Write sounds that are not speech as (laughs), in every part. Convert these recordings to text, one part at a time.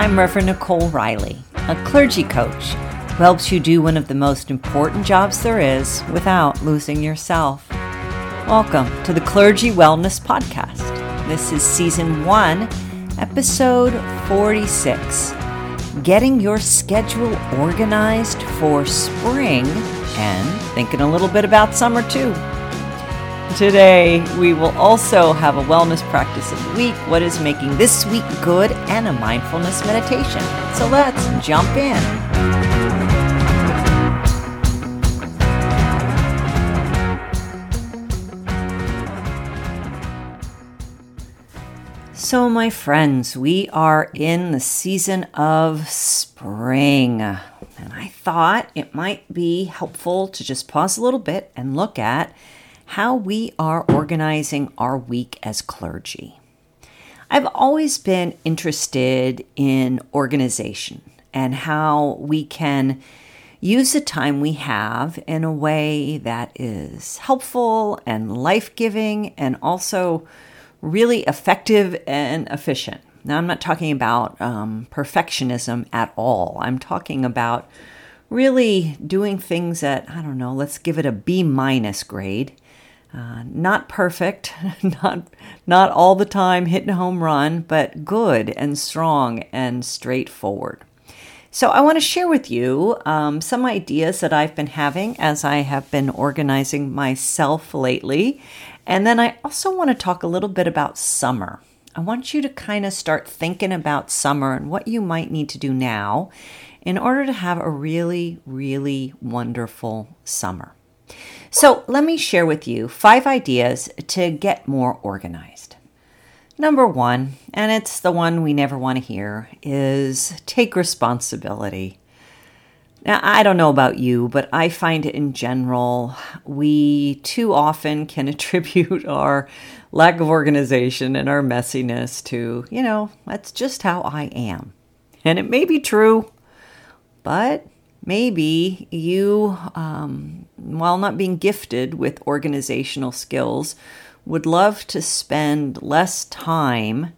I'm Reverend Nicole Reilley, a clergy coach who helps you do one of the most important jobs there is without losing yourself. Welcome to the Clergy Wellness Podcast. This is season one, episode 46 Getting Your Schedule Organized for Spring and thinking a little bit about summer too. Today, we will also have a wellness practice of the week, what is making this week good, and a mindfulness meditation. So let's jump in. So, my friends, we are in the season of spring. And I thought it might be helpful to just pause a little bit and look at how we are organizing our week as clergy. I've always been interested in organization and how we can use the time we have in a way that is helpful and life giving and also really effective and efficient. Now, I'm not talking about um, perfectionism at all. I'm talking about really doing things that, I don't know, let's give it a B minus grade uh, not perfect, (laughs) not not all the time hitting a home run, but good and strong and straightforward. So I want to share with you um, some ideas that I've been having as I have been organizing myself lately, and then I also want to talk a little bit about summer. I want you to kind of start thinking about summer and what you might need to do now in order to have a really, really wonderful summer. So, let me share with you five ideas to get more organized. Number one, and it's the one we never want to hear, is take responsibility. Now, I don't know about you, but I find in general, we too often can (laughs) attribute our lack of organization and our messiness to, you know, that's just how I am. And it may be true, but maybe you, um, while not being gifted with organizational skills, would love to spend less time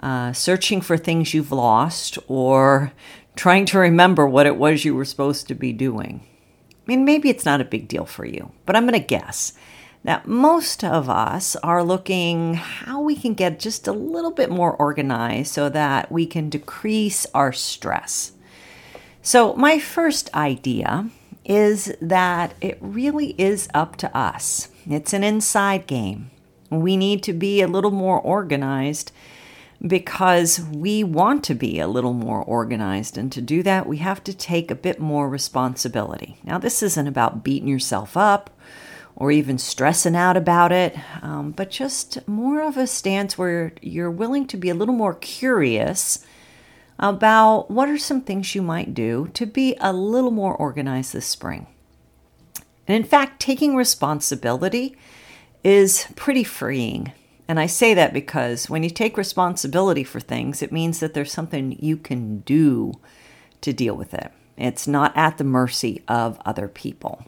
uh, searching for things you've lost or trying to remember what it was you were supposed to be doing. I mean, maybe it's not a big deal for you, but I'm going to guess that most of us are looking how we can get just a little bit more organized so that we can decrease our stress. So, my first idea is that it really is up to us. It's an inside game. We need to be a little more organized because we want to be a little more organized. And to do that, we have to take a bit more responsibility. Now, this isn't about beating yourself up or even stressing out about it, um, but just more of a stance where you're willing to be a little more curious about what are some things you might do to be a little more organized this spring. And in fact, taking responsibility is pretty freeing. And I say that because when you take responsibility for things, it means that there's something you can do to deal with it. It's not at the mercy of other people.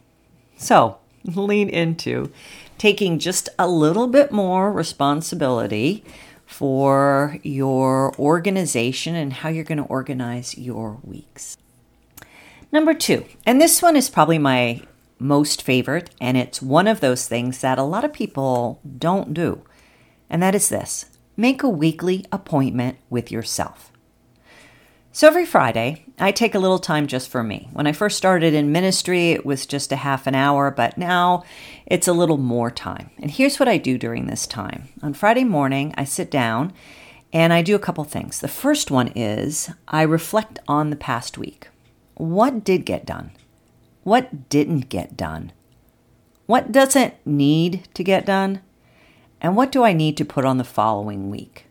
So (laughs) lean into taking just a little bit more responsibility for your organization and how you're going to organize your weeks. Number two, and this one is probably my most favorite, and it's one of those things that a lot of people don't do, and that is this make a weekly appointment with yourself. So every Friday, I take a little time just for me. When I first started in ministry, it was just a half an hour, but now it's a little more time. And here's what I do during this time. On Friday morning, I sit down and I do a couple things. The first one is I reflect on the past week. What did get done? What didn't get done? What doesn't need to get done? And what do I need to put on the following week?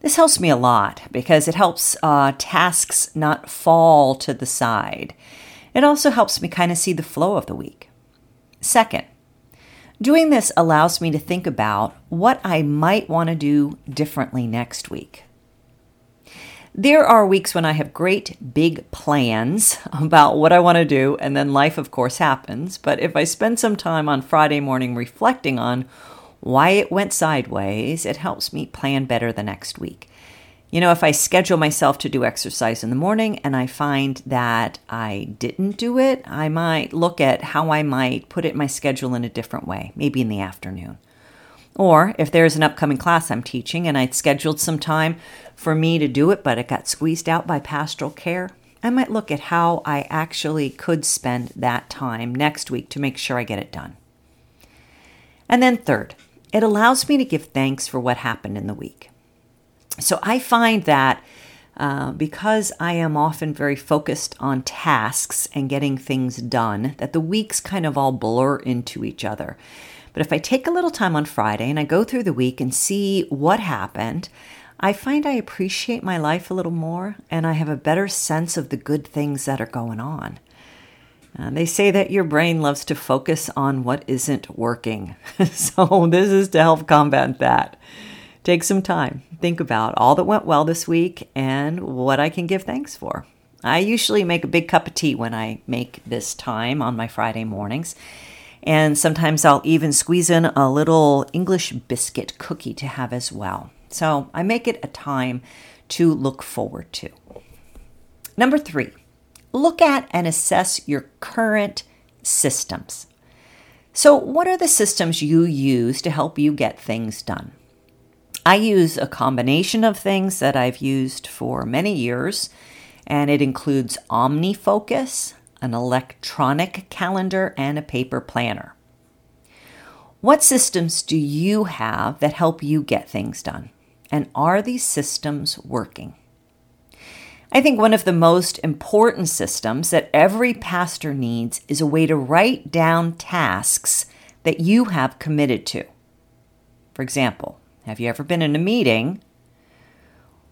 This helps me a lot because it helps uh, tasks not fall to the side. It also helps me kind of see the flow of the week. Second, doing this allows me to think about what I might want to do differently next week. There are weeks when I have great big plans (laughs) about what I want to do, and then life, of course, happens. But if I spend some time on Friday morning reflecting on why it went sideways, it helps me plan better the next week. You know, if I schedule myself to do exercise in the morning and I find that I didn't do it, I might look at how I might put it in my schedule in a different way, maybe in the afternoon. Or if there's an upcoming class I'm teaching and I'd scheduled some time for me to do it, but it got squeezed out by pastoral care, I might look at how I actually could spend that time next week to make sure I get it done. And then, third, it allows me to give thanks for what happened in the week. So I find that uh, because I am often very focused on tasks and getting things done, that the weeks kind of all blur into each other. But if I take a little time on Friday and I go through the week and see what happened, I find I appreciate my life a little more and I have a better sense of the good things that are going on. Uh, they say that your brain loves to focus on what isn't working. (laughs) so, this is to help combat that. Take some time, think about all that went well this week and what I can give thanks for. I usually make a big cup of tea when I make this time on my Friday mornings. And sometimes I'll even squeeze in a little English biscuit cookie to have as well. So I make it a time to look forward to. Number three, look at and assess your current systems. So, what are the systems you use to help you get things done? I use a combination of things that I've used for many years, and it includes OmniFocus, an electronic calendar, and a paper planner. What systems do you have that help you get things done? And are these systems working? I think one of the most important systems that every pastor needs is a way to write down tasks that you have committed to. For example, have you ever been in a meeting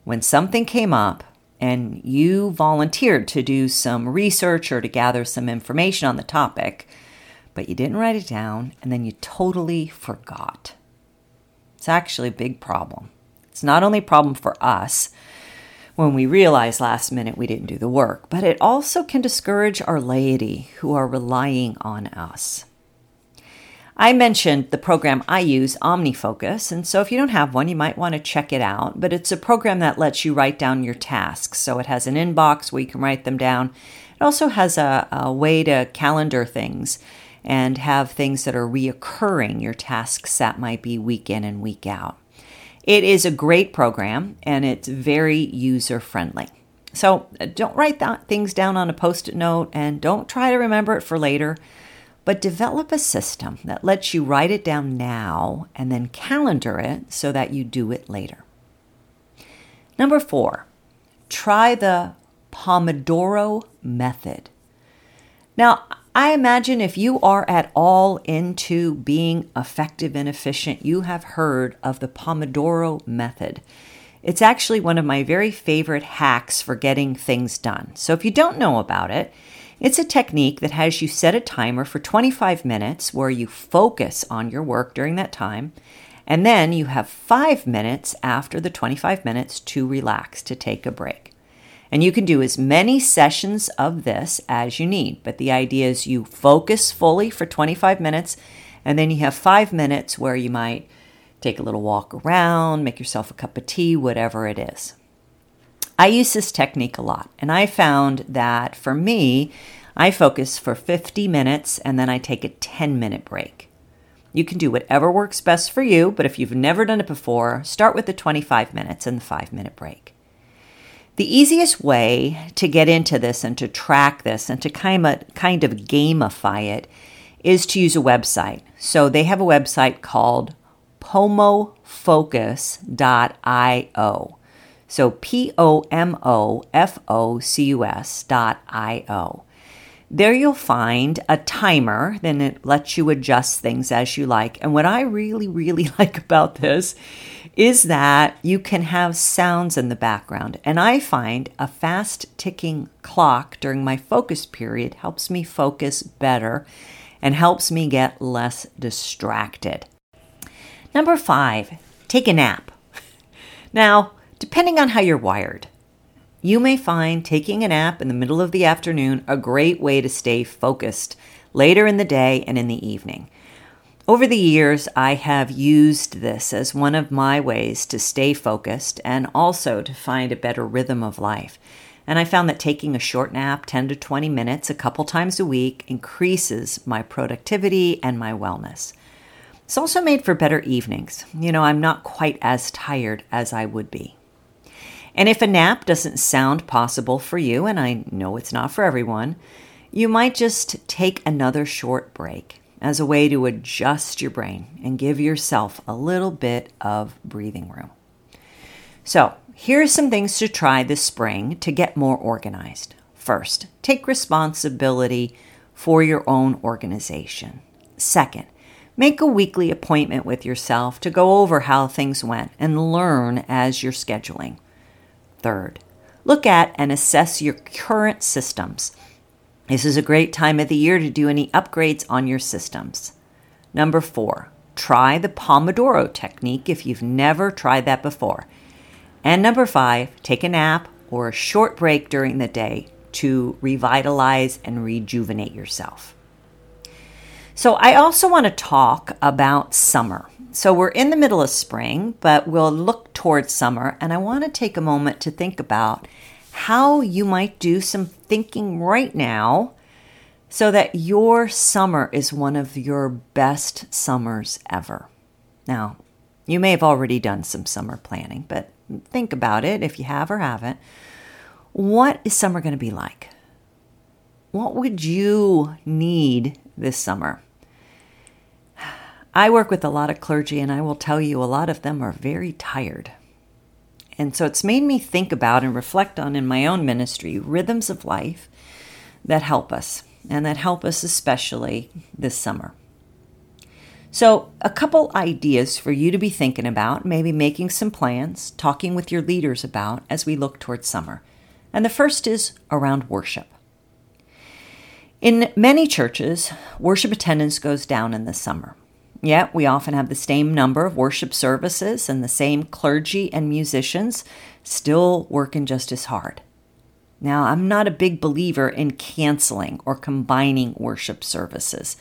when something came up and you volunteered to do some research or to gather some information on the topic, but you didn't write it down and then you totally forgot? It's actually a big problem. It's not only a problem for us when we realize last minute we didn't do the work, but it also can discourage our laity who are relying on us. I mentioned the program I use, OmniFocus, and so if you don't have one, you might want to check it out. But it's a program that lets you write down your tasks. So it has an inbox where you can write them down. It also has a, a way to calendar things and have things that are reoccurring, your tasks that might be week in and week out. It is a great program and it's very user friendly. So uh, don't write th- things down on a post it note and don't try to remember it for later, but develop a system that lets you write it down now and then calendar it so that you do it later. Number four, try the Pomodoro method. Now, I imagine if you are at all into being effective and efficient, you have heard of the Pomodoro method. It's actually one of my very favorite hacks for getting things done. So if you don't know about it, it's a technique that has you set a timer for 25 minutes where you focus on your work during that time. And then you have five minutes after the 25 minutes to relax, to take a break. And you can do as many sessions of this as you need. But the idea is you focus fully for 25 minutes, and then you have five minutes where you might take a little walk around, make yourself a cup of tea, whatever it is. I use this technique a lot, and I found that for me, I focus for 50 minutes and then I take a 10 minute break. You can do whatever works best for you, but if you've never done it before, start with the 25 minutes and the 5 minute break. The easiest way to get into this and to track this and to kind of, kind of gamify it is to use a website. So they have a website called pomofocus.io. So P O M O F O C U S dot I O. There you'll find a timer, then it lets you adjust things as you like. And what I really, really (laughs) like about this is that you can have sounds in the background. And I find a fast ticking clock during my focus period helps me focus better and helps me get less distracted. Number five, take a nap. (laughs) Now, depending on how you're wired, you may find taking a nap in the middle of the afternoon a great way to stay focused later in the day and in the evening. Over the years, I have used this as one of my ways to stay focused and also to find a better rhythm of life. And I found that taking a short nap, 10 to 20 minutes, a couple times a week, increases my productivity and my wellness. It's also made for better evenings. You know, I'm not quite as tired as I would be. And if a nap doesn't sound possible for you, and I know it's not for everyone, you might just take another short break as a way to adjust your brain and give yourself a little bit of breathing room. So, here's some things to try this spring to get more organized. First, take responsibility for your own organization. Second, make a weekly appointment with yourself to go over how things went and learn as you're scheduling. Third, look at and assess your current systems this is a great time of the year to do any upgrades on your systems. Number four, try the Pomodoro technique if you've never tried that before. And number five, take a nap or a short break during the day to revitalize and rejuvenate yourself. So, I also want to talk about summer. So, we're in the middle of spring, but we'll look towards summer, and I want to take a moment to think about how you might do some thinking right now so that your summer is one of your best summers ever. Now, you may have already done some summer planning, but think about it if you have or haven't. What is summer going to be like? What would you need this summer? (sighs) I work with a lot of clergy, and I will tell you a lot of them are very tired. And so it's made me think about and reflect on in my own ministry rhythms of life that help us, and that help us especially this summer. So, a couple ideas for you to be thinking about, maybe making some plans, talking with your leaders about as we look towards summer. And the first is around worship. In many churches, worship attendance goes down in the summer. Yet we often have the same number of worship services and the same clergy and musicians still working just as hard. Now, I'm not a big believer in canceling or combining worship services.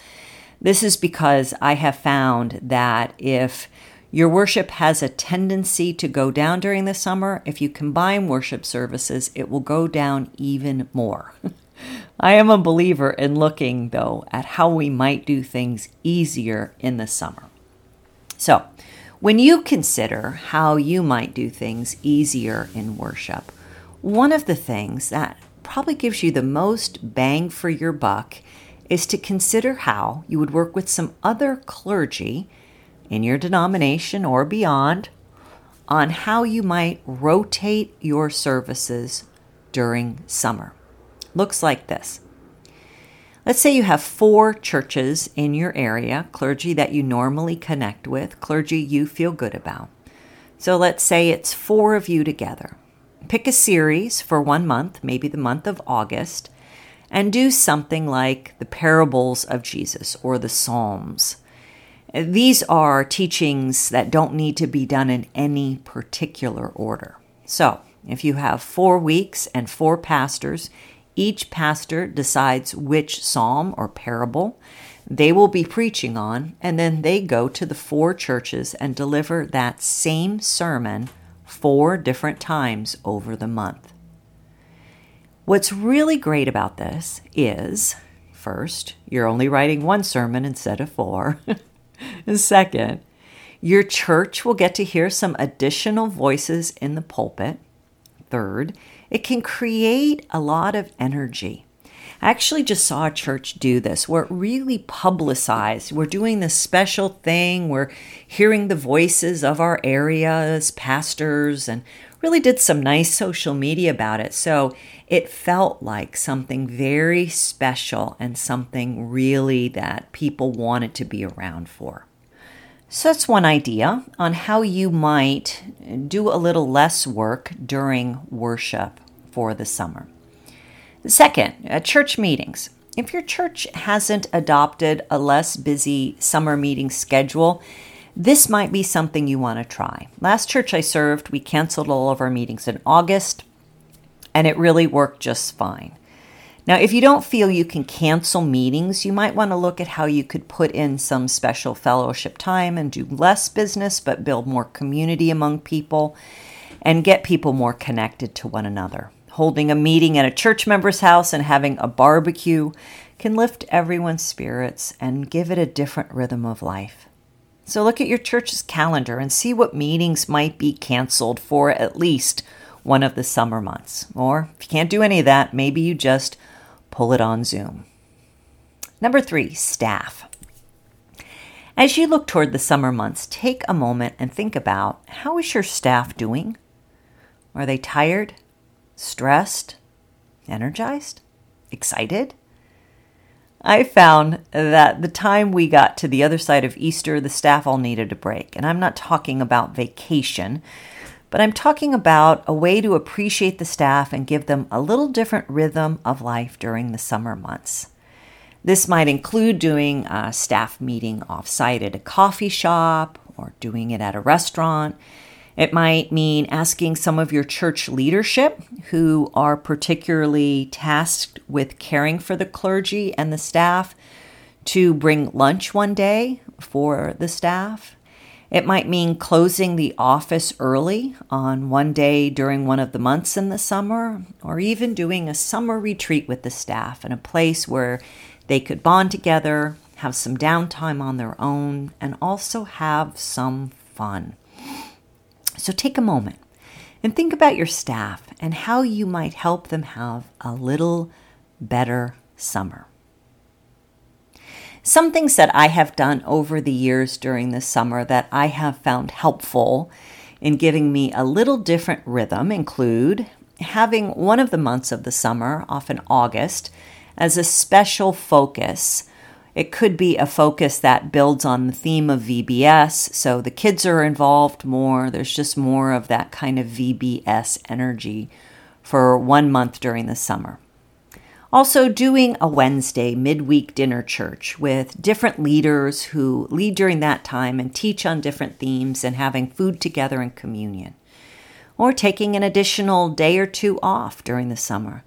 This is because I have found that if your worship has a tendency to go down during the summer, if you combine worship services, it will go down even more. (laughs) I am a believer in looking, though, at how we might do things easier in the summer. So, when you consider how you might do things easier in worship, one of the things that probably gives you the most bang for your buck is to consider how you would work with some other clergy in your denomination or beyond on how you might rotate your services during summer looks like this. Let's say you have four churches in your area, clergy that you normally connect with, clergy you feel good about. So let's say it's four of you together. Pick a series for one month, maybe the month of August, and do something like the parables of Jesus or the Psalms. These are teachings that don't need to be done in any particular order. So, if you have four weeks and four pastors, each pastor decides which psalm or parable they will be preaching on, and then they go to the four churches and deliver that same sermon four different times over the month. What's really great about this is first, you're only writing one sermon instead of four. (laughs) Second, your church will get to hear some additional voices in the pulpit. Third, it can create a lot of energy. I actually just saw a church do this where it really publicized. We're doing this special thing. We're hearing the voices of our areas, pastors, and really did some nice social media about it. So it felt like something very special and something really that people wanted to be around for. So that's one idea on how you might do a little less work during worship for the summer. Second, uh, church meetings. If your church hasn't adopted a less busy summer meeting schedule, this might be something you want to try. Last church I served, we canceled all of our meetings in August, and it really worked just fine. Now, if you don't feel you can cancel meetings, you might want to look at how you could put in some special fellowship time and do less business, but build more community among people and get people more connected to one another. Holding a meeting at a church member's house and having a barbecue can lift everyone's spirits and give it a different rhythm of life. So look at your church's calendar and see what meetings might be canceled for at least one of the summer months. Or if you can't do any of that, maybe you just pull it on Zoom. Number three, staff. As you look toward the summer months, take a moment and think about how is your staff doing? Are they tired, stressed, energized, excited? I found that the time we got to the other side of Easter, the staff all needed a break. And I'm not talking about vacation, but I'm talking about a way to appreciate the staff and give them a little different rhythm of life during the summer months. This might include doing a staff meeting offsite at a coffee shop or doing it at a restaurant. It might mean asking some of your church leadership who are particularly tasked with caring for the clergy and the staff to bring lunch one day for the staff. It might mean closing the office early on one day during one of the months in the summer, or even doing a summer retreat with the staff in a place where they could bond together, have some downtime on their own, and also have some fun. So take a moment and think about your staff and how you might help them have a little better summer. Some things that I have done over the years during the summer that I have found helpful in giving me a little different rhythm include having one of the months of the summer, often August, as a special focus it could be a focus that builds on the theme of VBS, so the kids are involved more. There's just more of that kind of VBS energy for one month during the summer. Also, doing a Wednesday midweek dinner church with different leaders who lead during that time and teach on different themes and having food together in communion. Or taking an additional day or two off during the summer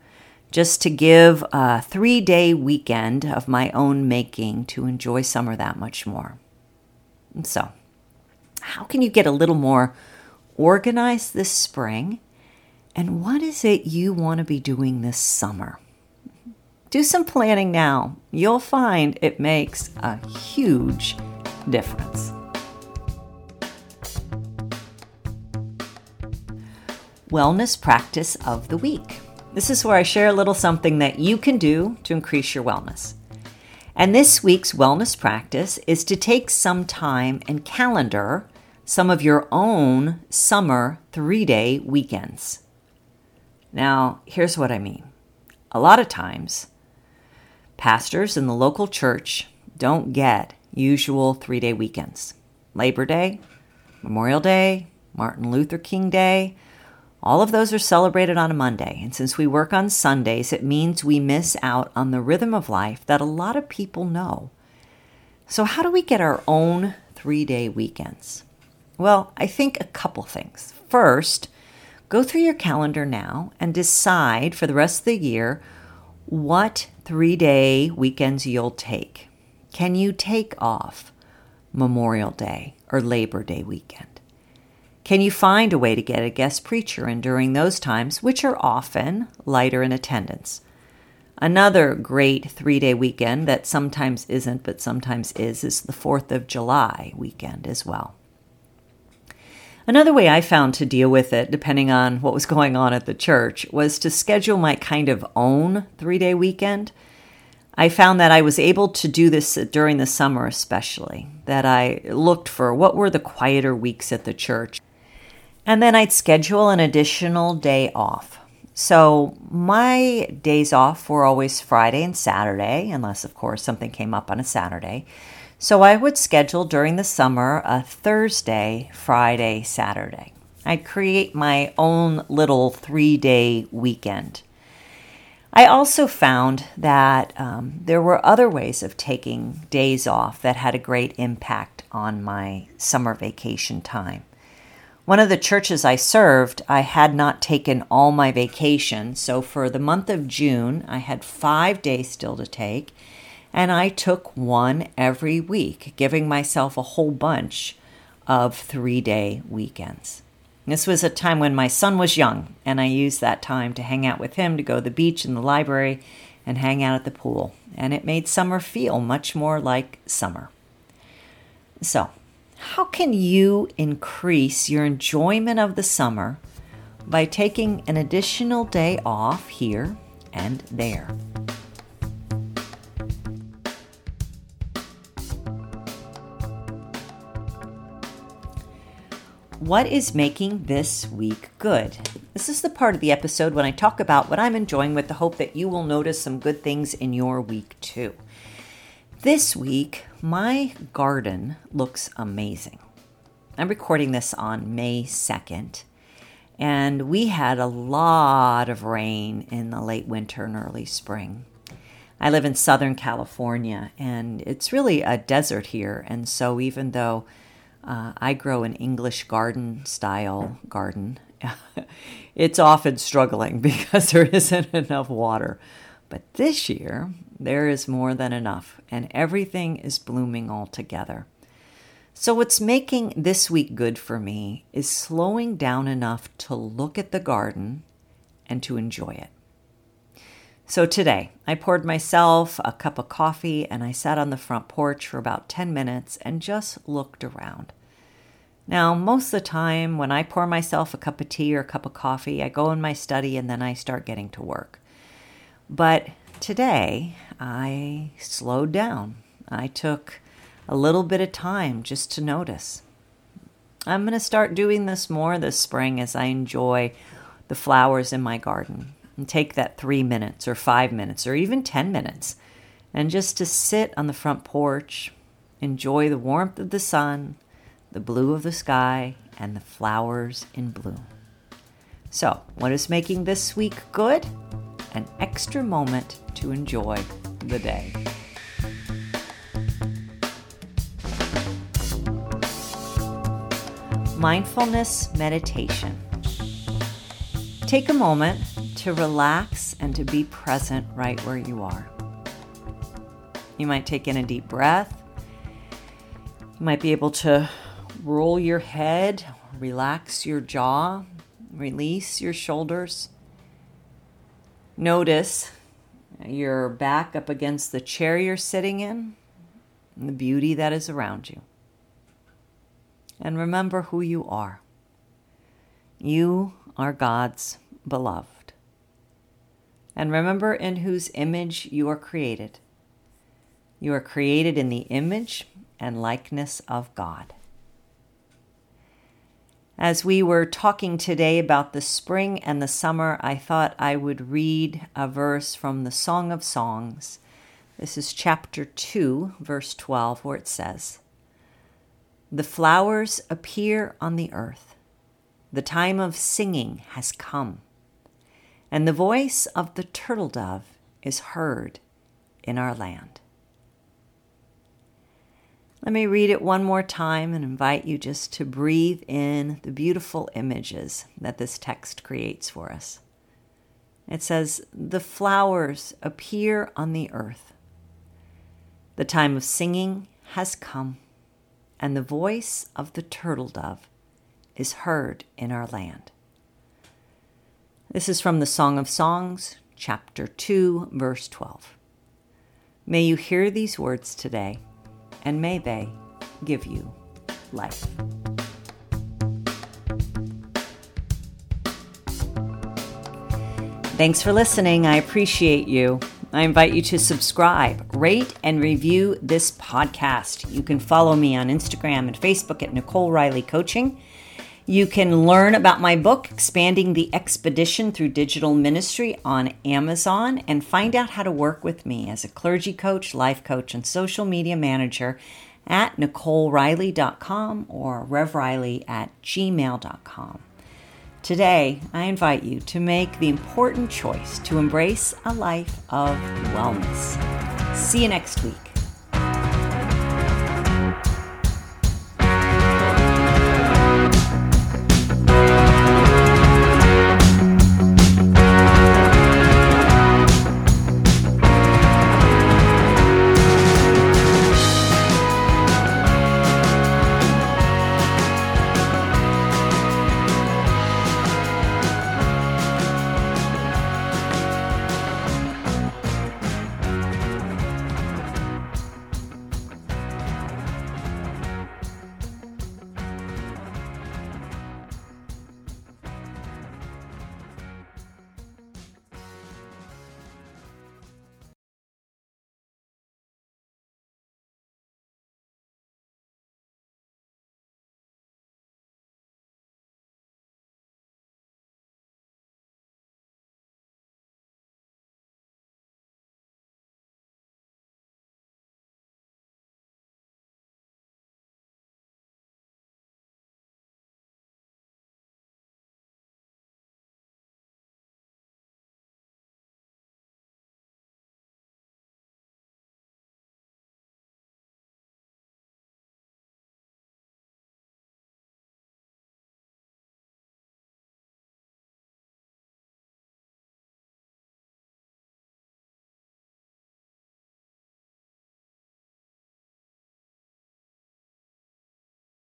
just to give a three day weekend of my own making to enjoy summer that much more. And so, how can you get a little more organized this spring? And what is it you want to be doing this summer? Do some planning now. You'll find it makes a huge difference. Wellness practice of the week. This is where I share a little something that you can do to increase your wellness. And this week's wellness practice is to take some time and calendar some of your own summer three day weekends. Now, here's what I mean. A lot of times, pastors in the local church don't get usual three day weekends Labor Day, Memorial Day, Martin Luther King Day, all of those are celebrated on a Monday, and since we work on Sundays, it means we miss out on the rhythm of life that a lot of people know. So, how do we get our own three day weekends? Well, I think a couple things. First, go through your calendar now and decide for the rest of the year what three day weekends you'll take. Can you take off Memorial Day or Labor Day weekend? Can you find a way to get a guest preacher in during those times, which are often lighter in attendance? Another great three day weekend that sometimes isn't, but sometimes is, is the 4th of July weekend as well. Another way I found to deal with it, depending on what was going on at the church, was to schedule my kind of own three day weekend. I found that I was able to do this during the summer, especially, that I looked for what were the quieter weeks at the church and then I'd schedule an additional day off. So my days off were always Friday and Saturday, unless, of course, something came up on a Saturday. So I would schedule during the summer a Thursday, Friday, Saturday. I'd create my own little three day weekend. I also found that um, there were other ways of taking days off that had a great impact on my summer vacation time. One of the churches I served, I had not taken all my vacation. So for the month of June, I had five days still to take. And I took one every week, giving myself a whole bunch of three day weekends. This was a time when my son was young, and I used that time to hang out with him, to go to the beach and the library, and hang out at the pool. And it made summer feel much more like summer. So, how can you increase your enjoyment of the summer by taking an additional day off here and there? What is making this week good? This is the part of the episode when I talk about what I'm enjoying with the hope that you will notice some good things in your week too. This week, my garden looks amazing. I'm recording this on May 2nd, and we had a lot of rain in the late winter and early spring. I live in Southern California, and it's really a desert here. And so, even though uh, I grow an English garden style garden, (laughs) it's often struggling (laughs) because there isn't enough water. But this year, there is more than enough, and everything is blooming all together. So, what's making this week good for me is slowing down enough to look at the garden and to enjoy it. So, today I poured myself a cup of coffee and I sat on the front porch for about 10 minutes and just looked around. Now, most of the time when I pour myself a cup of tea or a cup of coffee, I go in my study and then I start getting to work. But today, I slowed down. I took a little bit of time just to notice. I'm going to start doing this more this spring as I enjoy the flowers in my garden and take that three minutes or five minutes or even 10 minutes and just to sit on the front porch, enjoy the warmth of the sun, the blue of the sky, and the flowers in bloom. So, what is making this week good? an extra moment to enjoy the day. Mindfulness meditation. Take a moment to relax and to be present right where you are. You might take in a deep breath. You might be able to roll your head, relax your jaw, release your shoulders. Notice your back up against the chair you're sitting in and the beauty that is around you. And remember who you are. You are God's beloved. And remember in whose image you are created. You are created in the image and likeness of God. As we were talking today about the spring and the summer, I thought I would read a verse from the Song of Songs. This is chapter 2, verse 12, where it says, The flowers appear on the earth. The time of singing has come, and the voice of the turtle dove is heard in our land. Let me read it one more time and invite you just to breathe in the beautiful images that this text creates for us. It says, The flowers appear on the earth. The time of singing has come, and the voice of the turtle dove is heard in our land. This is from the Song of Songs, chapter 2, verse 12. May you hear these words today and may they give you life. Thanks for listening. I appreciate you. I invite you to subscribe, rate, and review this podcast. You can follow me on Instagram and Facebook at Nicole Reilley Coaching. You can learn about my book, Expanding the Expedition Through Digital Ministry, on Amazon and find out how to work with me as a clergy coach, life coach, and social media manager at NicoleReilley.com or RevReilley at gmail.com. Today, I invite you to make the important choice to embrace a life of wellness. See you next week.